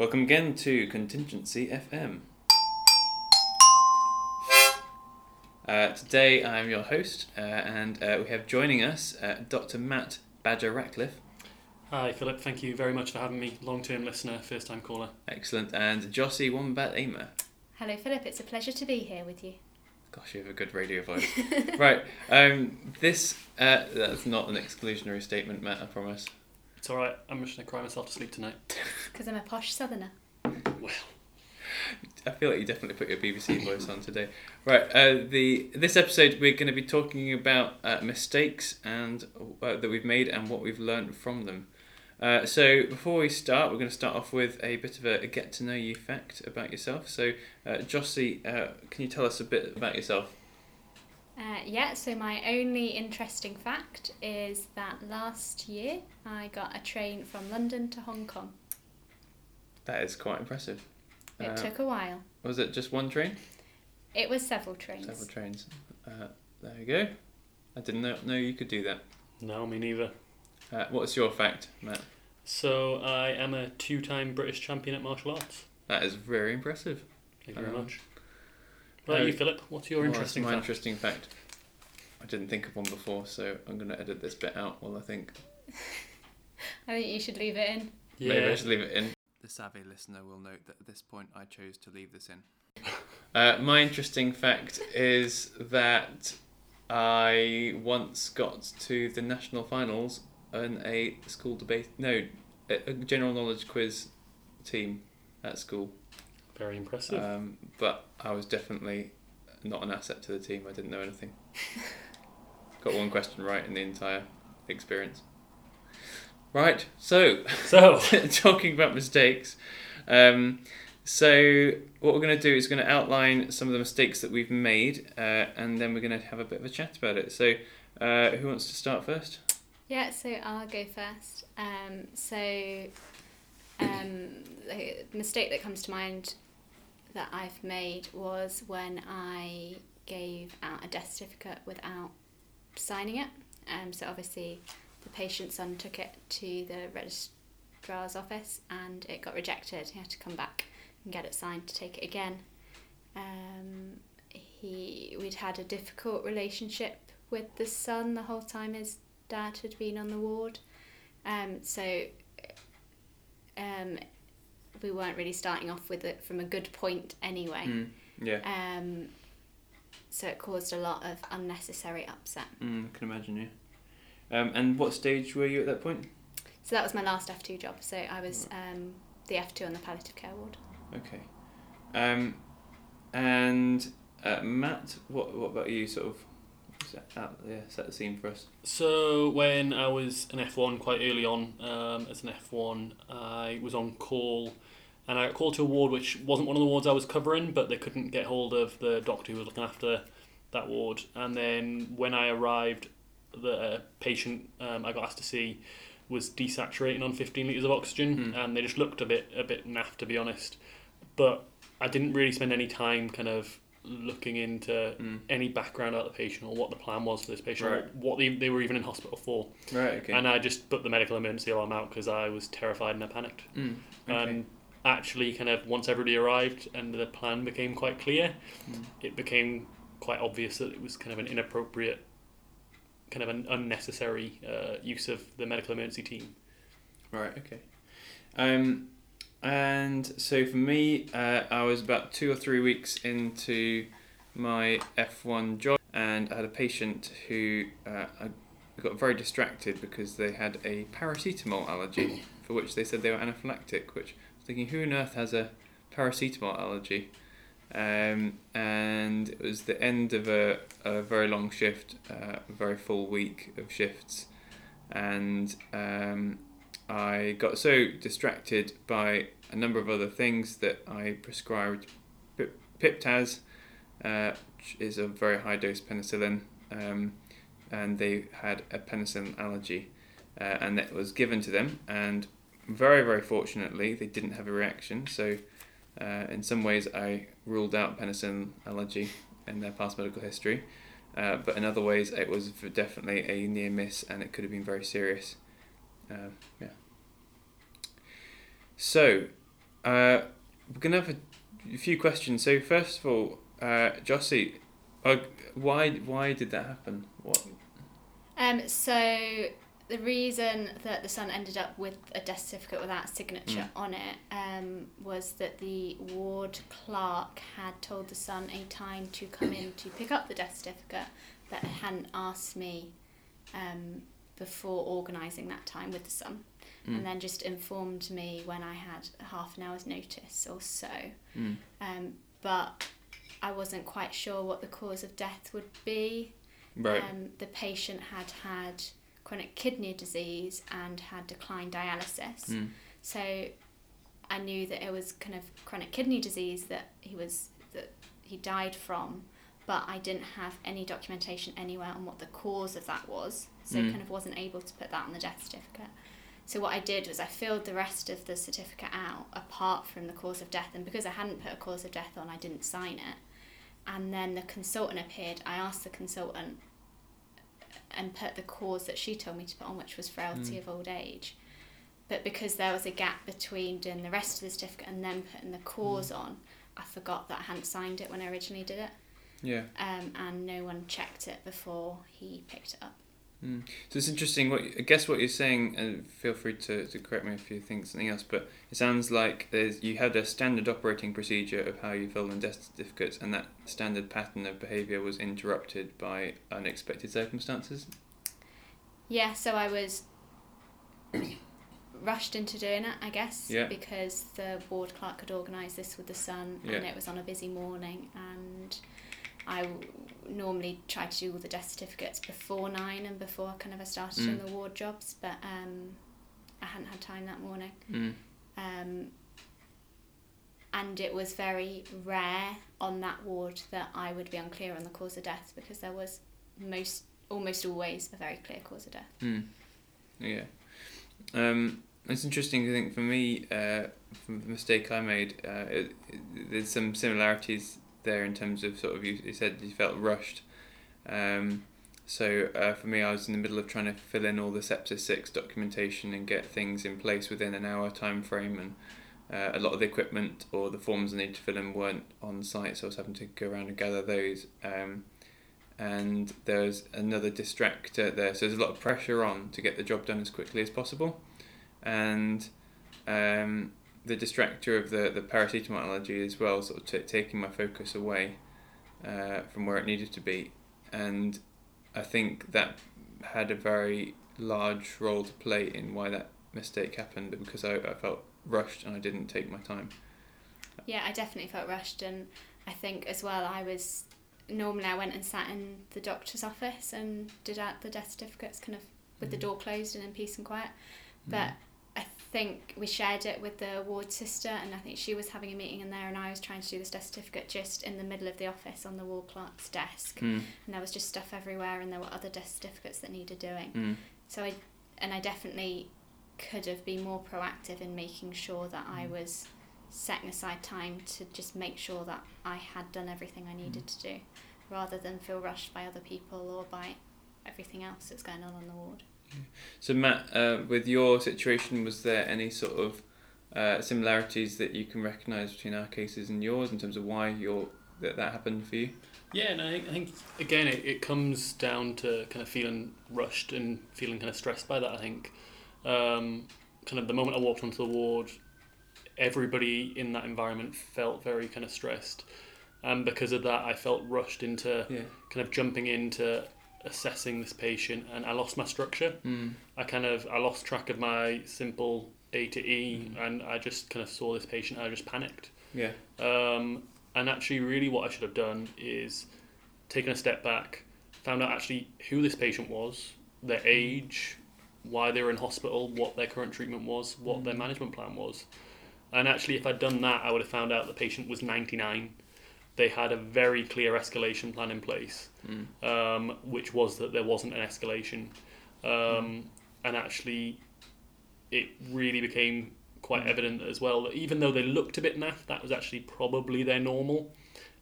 Welcome again to Contingency FM. Uh, today I'm your host, uh, and uh, we have joining us uh, Dr. Matt Badger Ratcliffe. Hi, Philip. Thank you very much for having me. Long term listener, first time caller. Excellent. And Jossie Wombat Amer. Hello, Philip. It's a pleasure to be here with you. Gosh, you have a good radio voice. right. Um, this, uh, that's not an exclusionary statement, Matt, I promise. It's alright. I'm just going to cry myself to sleep tonight. Because I'm a posh southerner. Well, I feel like you definitely put your BBC voice on today. Right, uh, the this episode we're going to be talking about uh, mistakes and uh, that we've made and what we've learned from them. Uh, so before we start, we're going to start off with a bit of a, a get to know you fact about yourself. So, uh, Jossie, uh, can you tell us a bit about yourself? Uh, yeah, so my only interesting fact is that last year I got a train from London to Hong Kong. That is quite impressive. It Uh, took a while. Was it just one train? It was several trains. Several trains. Uh, there you go. I didn't know, know you could do that. no, me neither. Uh, what's your fact, Matt? So, I am a two time British champion at martial arts. That is very impressive. Thank you very Um, much. What about uh, you, Philip? What's your Well, interesting that's my fact? interesting fact. I didn't think of one before, so I'm going to edit this bit out while I think. I think you should leave it in. Yeah. Maybe I should leave it in. The savvy listener will note that at this point I chose to leave this in. Uh, my interesting fact is that I once got to the national finals in a school debate. No, a, a general knowledge quiz team at school. Very impressive. Um, but I was definitely not an asset to the team. I didn't know anything. Got one question right in the entire experience. Right, so so, talking about mistakes. Um, so what we're going to do is going to outline some of the mistakes that we've made, uh, and then we're going to have a bit of a chat about it. So, uh, who wants to start first? Yeah, so I'll go first. Um, so, um, the mistake that comes to mind that I've made was when I gave out a death certificate without signing it. Um, so obviously, the patient's son took it to the registrar's office and it got rejected. He had to come back and get it signed to take it again. Um, he we'd had a difficult relationship with the son the whole time his dad had been on the ward. Um, so um, we weren't really starting off with it from a good point anyway. Mm, yeah, Um, so it caused a lot of unnecessary upset. mm, I can imagine you. Um, and what stage were you at that point? So that was my last F2 job. So I was um, the F2 on the palliative care ward. Okay. Um, and uh, Matt, what what about you? Sort of set out, yeah, set the scene for us. so when I was an F1 quite early on, um, as an F1, I was on call and I got called to a ward which wasn't one of the wards I was covering, but they couldn't get hold of the doctor who was looking after that ward. And then when I arrived, the uh, patient um, I got asked to see was desaturating on 15 litres of oxygen, Hmm. and they just looked a bit a bit naff to be honest. But I didn't really spend any time kind of looking into Mm. any background about the patient or what the plan was for this patient, Right. or what they, they were even in hospital for. Right. Okay. And I just put the medical emergency alarm out because I was terrified and I panicked. Mm, okay. And actually, kind of once everybody arrived and the plan became quite clear, Mm. it became quite obvious that it was kind of an inappropriate, kind of an unnecessary uh, use of the medical emergency team. Right. Okay. Um, and so for me, uh, I was about two or three weeks into my F1 job, and I had a patient who uh, I got very distracted because they had a paracetamol allergy, for which they said they were anaphylactic. Which I was thinking, who on earth has a paracetamol allergy? Um, and it was the end of a, a very long shift, uh, a very full week of shifts, and um, I got so distracted by a number of other things that I prescribed Pip- Piptaz, uh, which is a very high dose penicillin, um, and they had a penicillin allergy, uh, and that was given to them. And very, very fortunately, they didn't have a reaction. So, uh, in some ways, I ruled out penicillin allergy in their past medical history. Uh, but in other ways, it was definitely a near miss, and it could have been very serious. Um, yeah. So, uh, we're gonna have a, a few questions. So first of all, uh, Jossie, uh, why why did that happen? What? Um, so the reason that the son ended up with a death certificate without a signature on it um, was that the ward clerk had told the son a time to come in to pick up the death certificate, but hadn't asked me um, before organising that time with the son, Mm. and then just informed me when I had half an hour's notice or so. Mm. Um, but I wasn't quite sure what the cause of death would be. Right. Um, the patient had had chronic kidney disease and had declined dialysis. Mm. So I knew that it was kind of chronic kidney disease that he was that he died from, but I didn't have any documentation anywhere on what the cause of that was. So Mm. kind of wasn't able to put that on the death certificate. So what I did was I filled the rest of the certificate out apart from the cause of death, and because I hadn't put a cause of death on, I didn't sign it. And then the consultant appeared. I asked the consultant and put the cause that she told me to put on, which was frailty Mm. of old age. But because there was a gap between doing the rest of the certificate and then putting the cause on, I forgot that I hadn't signed it when I originally did it, Yeah. um, and no one checked it before he picked it up. Mm. So it's interesting. What I guess what you're saying, and feel free to, to correct me if you think something else. But it sounds like there's you had a standard operating procedure of how you fill in death certificates, and that standard pattern of behaviour was interrupted by unexpected circumstances. Yeah, so I was rushed into doing it, I guess, Yeah. because the ward clerk had organised this with the son, and it was on a busy morning, and I normally try to do all the death certificates before nine and before kind of I started doing Mm. the ward jobs, but um, I hadn't had time that morning. Mm. Um, and it was very rare on that ward that I would be unclear on the cause of death because there was most almost always a very clear cause of death. Mm. Yeah. Um, it's interesting. I think for me, uh, from the mistake I made, uh, it, it, there's some similarities there in terms of sort of you, you said you felt rushed. Um, so uh, for me, I was in the middle of trying to fill in all the sepsis six documentation and get things in place within an hour time frame, and uh, a lot of the equipment or the forms I needed to fill in weren't on site, so I was having to go around and gather those. Um, and there's another distractor there, so there's a lot of pressure on to get the job done as quickly as possible, and um, the distractor of the the paracetamol allergy as well, sort of t- taking my focus away uh, from where it needed to be, and I think that had a very large role to play in why that mistake happened because I, I felt rushed and I didn't take my time. Yeah, I definitely felt rushed, and I think as well I was normally I went and sat in the doctor's office and did out the death certificates kind of with the door closed and in peace and quiet. But I think we shared it with the ward sister, and I think she was having a meeting in there, and I was trying to do this death certificate just in the middle of the office on the ward clerk's desk, Mm. and there was just stuff everywhere, and there were other death certificates that needed doing. Mm. So I, and I definitely could have been more proactive in making sure that I Mm. was setting aside time to just make sure that I had done everything I needed to do, rather than feel rushed by other people or by everything else that's going on on the ward. So Matt, uh, with your situation, was there any sort of uh, similarities that you can recognise between our cases and yours in terms of why your that that happened for you? Yeah, and I think, I think again it, it comes down to kind of feeling rushed and feeling kind of stressed by that. I think um, kind of the moment I walked onto the ward, everybody in that environment felt very kind of stressed, and because of that, I felt rushed into Yeah. kind of jumping into assessing this patient, and I lost my structure. Mm. I kind of I lost track of my simple A to E, and I just kind of saw this patient. And I just panicked. Yeah. Um, and actually, really, what I should have done is taken a step back, found out actually who this patient was, their age, why they were in hospital, what their current treatment was, what their management plan was. And actually, if I'd done that, I would have found out the patient was 99. They had a very clear escalation plan in place, Mm. um, which was that there wasn't an escalation. Um, And actually, it really became quite evident as well that even though they looked a bit naff, that was actually probably their normal.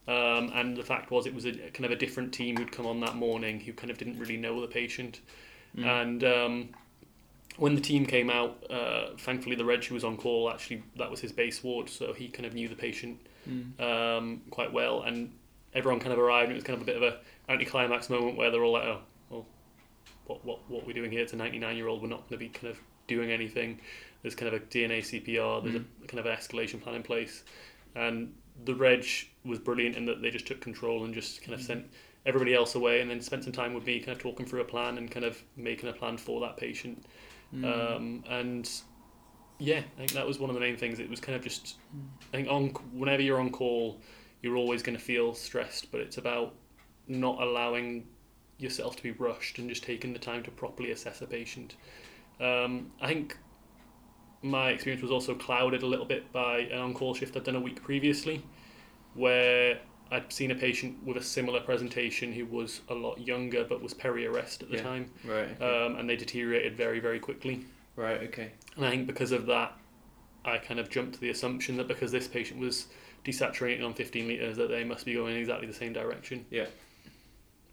Um, and the fact was, it was a kind of a different team who'd come on that morning who kind of didn't really know the patient. Mm. And um, when the team came out, uh, thankfully the reg who was on call actually that was his base ward, so he kind of knew the patient Mm. um, quite well, and everyone kind of arrived. And it was kind of a bit of a anticlimax moment where they're all like, "Oh, well, what what what are we doing here? It's a 99 year old. We're not going to be kind of doing anything." There's kind of a DNA CPR. There's Mm. a kind of an escalation plan in place, and the reg was brilliant in that they just took control and just kind of Mm. sent everybody else away, and then spent some time with me, kind of talking through a plan and kind of making a plan for that patient. Mm. Um, and yeah, I think that was one of the main things. It was kind of just. I think on whenever you're on call, you're always going to feel stressed, but it's about not allowing yourself to be rushed and just taking the time to properly assess a patient. Um, I think my experience was also clouded a little bit by an on-call shift I'd done a week previously, where I'd seen a patient with a similar presentation who was a lot younger but was peri-arrest at the Yeah. time, Right. Um, and they deteriorated very, very quickly. Right. Okay. And I think because of that, I kind of jumped to the assumption that because this patient was desaturating on 15 litres, that they must be going in exactly the same direction. Yeah.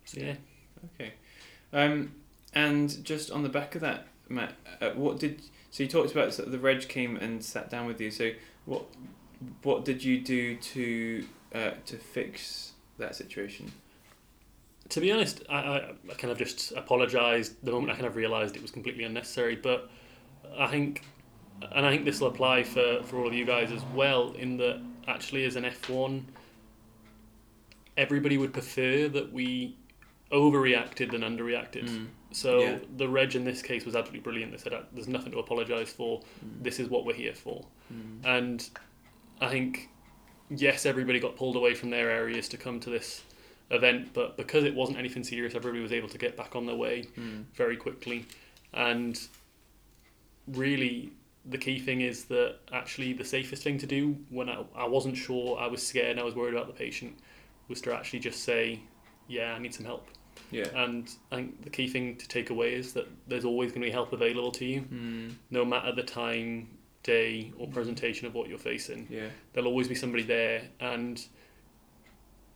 So, yeah. Okay. Um, and just on the back of that, Matt, uh, what did so you talked about sort of the reg came and sat down with you. So what what did you do to uh, to fix that situation? To be honest, I, I, I kind of just apologised the moment I kind of realised it was completely unnecessary. But I think, and I think this will apply for, for all of you guys as well, in that actually as an F1, everybody would prefer that we overreacted than underreacted. Mm. So Yeah. the reg in this case was absolutely brilliant. They said, "Uh, "There's nothing to apologise for. Mm. This is what we're here for." Mm. And I think, yes, everybody got pulled away from their areas to come to this event, but because it wasn't anything serious, everybody was able to get back on their way Mm. very quickly. And really, the key thing is that actually the safest thing to do when I, I wasn't sure, I was scared, and I was worried about the patient, was to actually just say, "Yeah, I need some help." Yeah. And I think the key thing to take away is that there's always going to be help available to you, Mm. no matter the time, day, or presentation of what you're facing. Yeah. There'll always be somebody there. And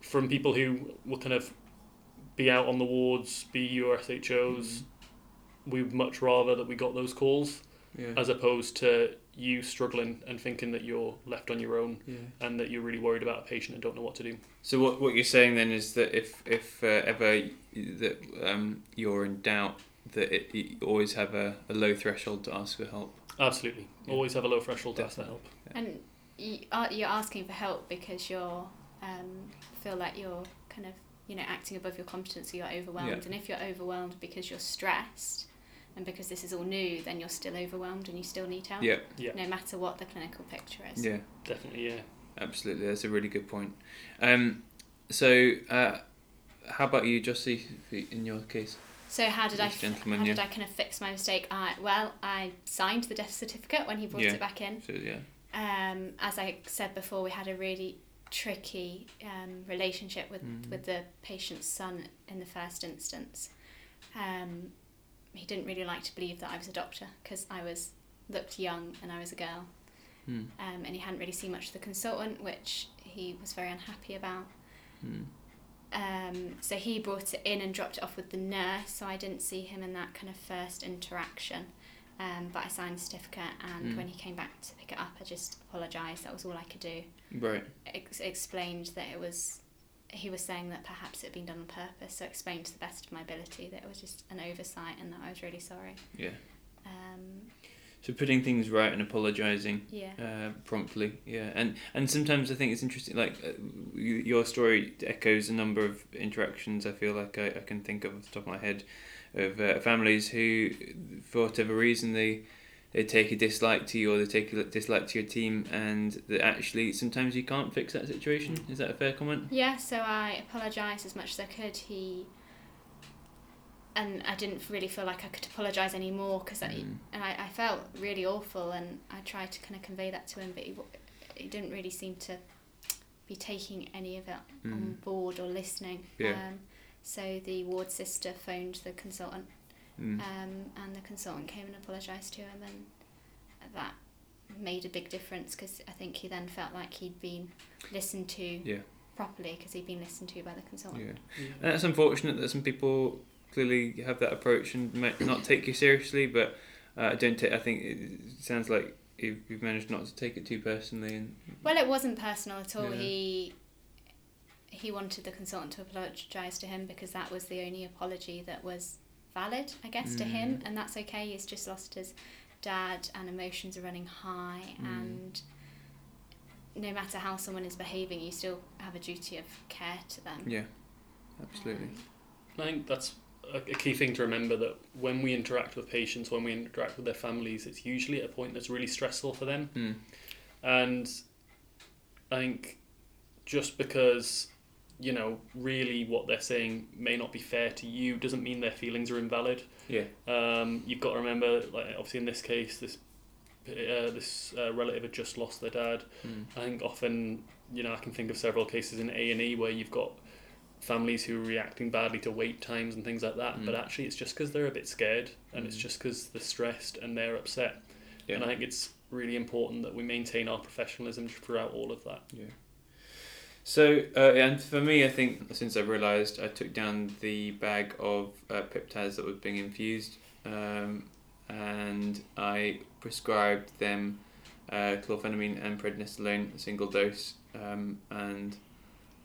from people who will kind of be out on the wards, be your SHOs, we'd much rather that we got those calls Yeah. as opposed to you struggling and thinking that you're left on your own yeah. and that you're really worried about a patient and don't know what to do. So what what you're saying then is that if if uh, ever that um, you're in doubt, that it, you always have a, a low threshold to ask for help. Absolutely. Yeah. Always have a low threshold to ask for help. And you are, you're asking for help because you're um, feel like you're kind of you know acting above your competence. You're overwhelmed, Yeah. and if you're overwhelmed because you're stressed, and because this is all new, then you're still overwhelmed and you still need help. Yeah. Yeah, No matter what the clinical picture is. Yeah. definitely, yeah. Absolutely, that's a really good point. Um, so, uh, how about you, Jossie, in your case? So how did I This f- gentleman, how did. I kind of fix my mistake? I well I signed the death certificate when he brought Yeah. it back in. So yeah, Um, as I said before, we had a really tricky um, relationship with, Mhm. with the patient's son in the first instance. Um, he didn't really like to believe that I was a doctor because I was looked young and I was a girl, Hmm. um, and he hadn't really seen much of the consultant, which he was very unhappy about. Hmm. Um, so he brought it in and dropped it off with the nurse, so I didn't see him in that kind of first interaction. Um, but I signed the certificate, and Mm. when he came back to pick it up, I just apologised. That was all I could do. right, Ex- explained that it was, he was saying that perhaps it had been done on purpose, so explained to the best of my ability that it was just an oversight and that I was really sorry. yeah. Um, So putting things right and apologising yeah. uh, promptly, yeah, and and sometimes I think it's interesting. Like uh, your story echoes a number of interactions. I feel like I, I can think of off the top of my head of uh, families who, for whatever reason, they they take a dislike to you or they take a dislike to your team, and that actually sometimes you can't fix that situation. Is that a fair comment? Yeah, so I apologised as much as I could. He and I didn't really feel like I could apologise anymore because I Mm. and I, I felt really awful and I tried to kind of convey that to him, but he, he didn't really seem to be taking any of it on Mm. board or listening. Yeah. Um, so the ward sister phoned the consultant, Mm. um, and the consultant came and apologised to him, and that made a big difference because I think he then felt like he'd been listened to Yeah. properly because he'd been listened to by the consultant. Yeah. And it's unfortunate that some people clearly have that approach and might not take you seriously, but uh, I don't take. I think it sounds like you've, you've managed not to take it too personally, and Well, it wasn't personal at all. Yeah. He he wanted the consultant to apologise to him because that was the only apology that was valid, I guess, to him, Mm. and that's okay. He's just lost his dad, and emotions are running high, Mm. and no matter how someone is behaving, you still have a duty of care to them. yeah, absolutely. Um, I think that's a, a key thing to remember that when we interact with patients, when we interact with their families, it's usually at a point that's really stressful for them. Mm. And I think just because, you know, really what they're saying may not be fair to you doesn't mean their feelings are invalid. Yeah, Um, you've got to remember, like obviously in this case, this uh, this uh, relative had just lost their dad. mm. I think often, you know, I can think of several cases in A and E where you've got families who are reacting badly to wait times and things like that. Mm. But actually, it's just because they're a bit scared, and it's Mm. just because they're stressed and they're upset. yeah. And I think it's really important that we maintain our professionalism throughout all of that. Yeah. So, uh, and for me, I think since I realised, I took down the bag of uh, Piptaz that was being infused, um, and I prescribed them uh, chlorphenamine and prednisolone, single dose, um, and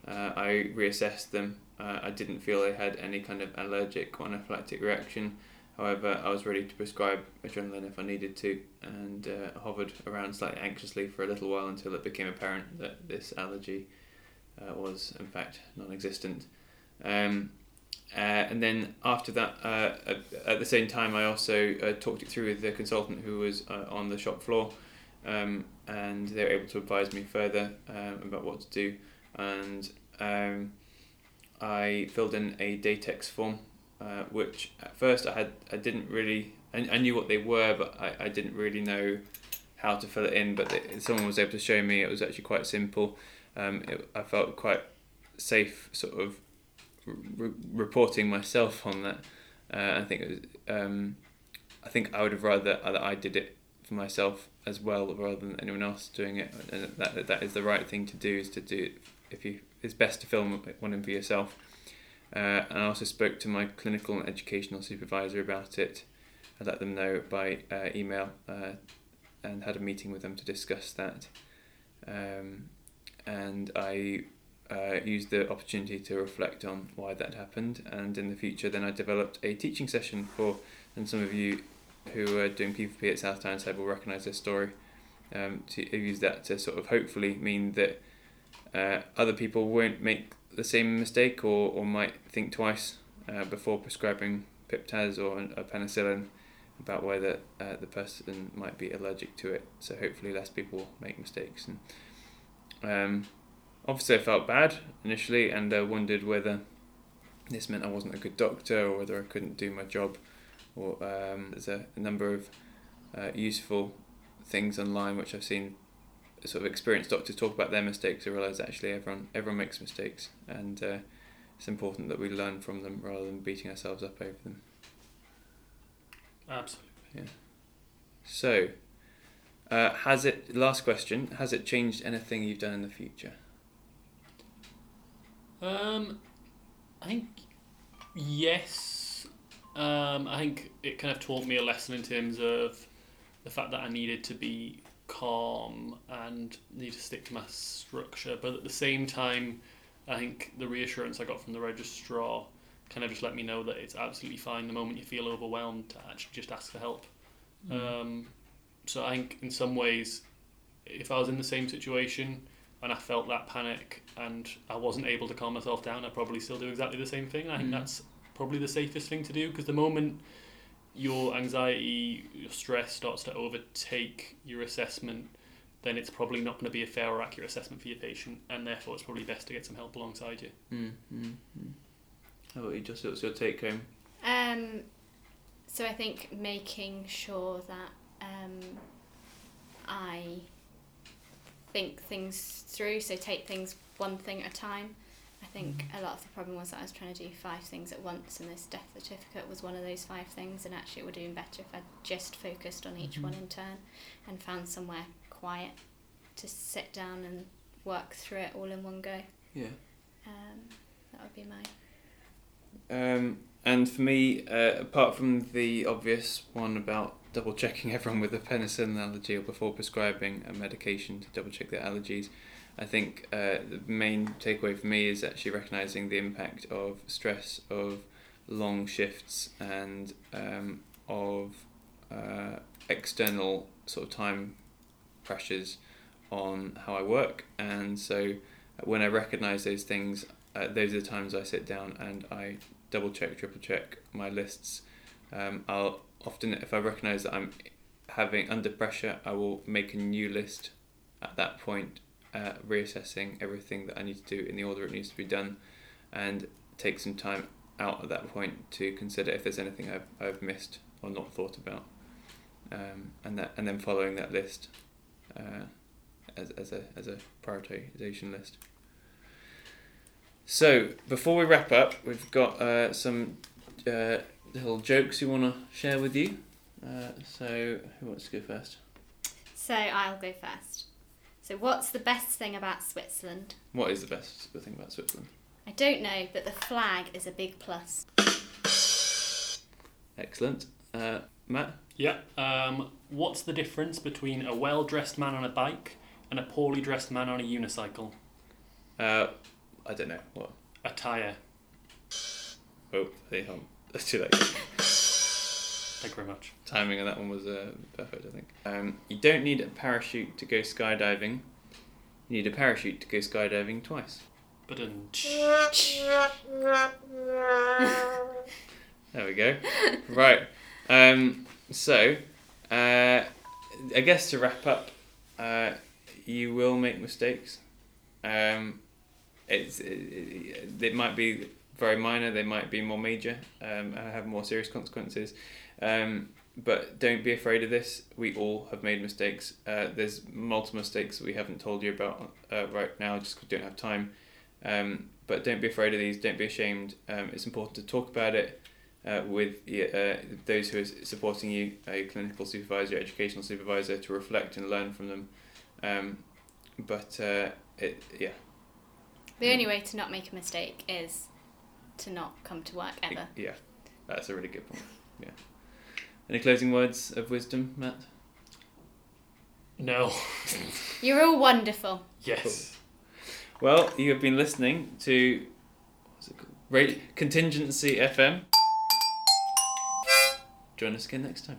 uh, I reassessed them. Uh, I didn't feel I had any kind of allergic or anaphylactic reaction. However, I was ready to prescribe adrenaline if I needed to, and uh, hovered around slightly anxiously for a little while until it became apparent that this allergy uh, was, in fact, non existent. Um, uh, and then after that, uh, at, at the same time, I also uh, talked it through with the consultant who was uh, on the shop floor, um, and they were able to advise me further um, about what to do. And um, I filled in a Datix form, uh, which at first I had I didn't really I, I knew what they were, but I, I didn't really know how to fill it in. But they, someone was able to show me. It was actually quite simple. Um, it, I felt quite safe, sort of re- reporting myself on that. Uh, I think was, um, I think I would have rather that I did it for myself as well rather than anyone else doing it. And that that is the right thing to do. Is to do it if you. It's best to film one for yourself. Uh, and I also spoke to my clinical and educational supervisor about it. I let them know by uh, email uh, and had a meeting with them to discuss that. Um, and I uh, used the opportunity to reflect on why that happened. And in the future, then I developed a teaching session for, and some of you who are doing P4P at South Tyneside will recognise this story. Um, to use that to sort of hopefully mean that uh, other people won't make the same mistake or, or might think twice uh, before prescribing Piptaz or a penicillin about whether uh, the person might be allergic to it. So hopefully less people make mistakes. And um, obviously I felt bad initially and uh, wondered whether this meant I wasn't a good doctor or whether I couldn't do my job. Or um, there's a, a number of uh, useful things online which I've seen sort of experienced doctors talk about their mistakes. I realise actually everyone everyone makes mistakes and uh, it's important that we learn from them rather than beating ourselves up over them. Absolutely. Yeah. So, uh, has it? Last question: Has it changed anything you've done in the future? Um, I think yes. Um, I think it kind of taught me a lesson in terms of the fact that I needed to be calm and need to stick to my structure. But at the same time, I think the reassurance I got from the registrar kind of just let me know that it's absolutely fine the moment you feel overwhelmed to actually just ask for help. Um, so I think in some ways, if I was in the same situation and I felt that panic and I wasn't able to calm myself down, I'd probably still do exactly the same thing. I think Mm. that's probably the safest thing to do because the moment your anxiety, your stress starts to overtake your assessment, then it's probably not going to be a fair or accurate assessment for your patient, and therefore it's probably best to get some help alongside you. Mm, mm, mm. How about you, Joss? What's your take home? Um, so I think making sure that um, I think things through, so take things one thing at a time. I think a lot of the problem was that I was trying to do five things at once, and this death certificate was one of those five things. And actually, it would have been better if I just focused on each one in turn and found somewhere quiet to sit down and work through it all in one go. Yeah. Um, that would be my Um, and for me, uh, apart from the obvious one about double checking everyone with a penicillin allergy or before prescribing a medication to double check their allergies. I think uh, the main takeaway for me is actually recognizing the impact of stress, of long shifts, and um, of uh, external sort of time pressures on how I work. And so when I recognize those things, uh, those are the times I sit down and I double check, triple check my lists. Um, I'll often, if I recognize that I'm having under pressure, I will make a new list at that point, uh, reassessing everything that I need to do in the order it needs to be done, and take some time out at that point to consider if there's anything I've, I've missed or not thought about, um, and that and then following that list uh, as, as a as a prioritization list. So before we wrap up, we've got uh, some uh, little jokes we want to share with you. Uh, so who wants to go first? So I'll go first. So what's the best thing about Switzerland? What is the best thing about Switzerland? I don't know, but the flag is a big plus. Excellent. Uh, Matt? Yeah. Um, what's the difference between a well dressed man on a bike and a poorly dressed man on a unicycle? Uh, I don't know. What? A tyre. Oh, hey, um, let's late. Thank you very much. Timing on that one was uh, perfect, I think. Um, you don't need a parachute to go skydiving. You need a parachute to go skydiving twice. But There we go. right. Um, so, uh, I guess to wrap up, uh, you will make mistakes. Um, it's it, it might be very minor. They might be more major. Um, and have more serious consequences. Um, but don't be afraid of this. We all have made mistakes. Uh, there's multiple mistakes we haven't told you about uh, right now, just 'cause we don't have time. Um, but don't be afraid of these. Don't be ashamed. Um, it's important to talk about it uh, with uh, those who are supporting you, a clinical supervisor, educational supervisor, to reflect and learn from them. Um, but uh, it, yeah, The only way to not make a mistake is to not come to work ever. yeah, that's a really good point. Yeah. Any closing words of wisdom, Matt? no. You're all wonderful. Yes. Well, you have been listening to what's it called? Ra- Contingency FM. Join us again next time.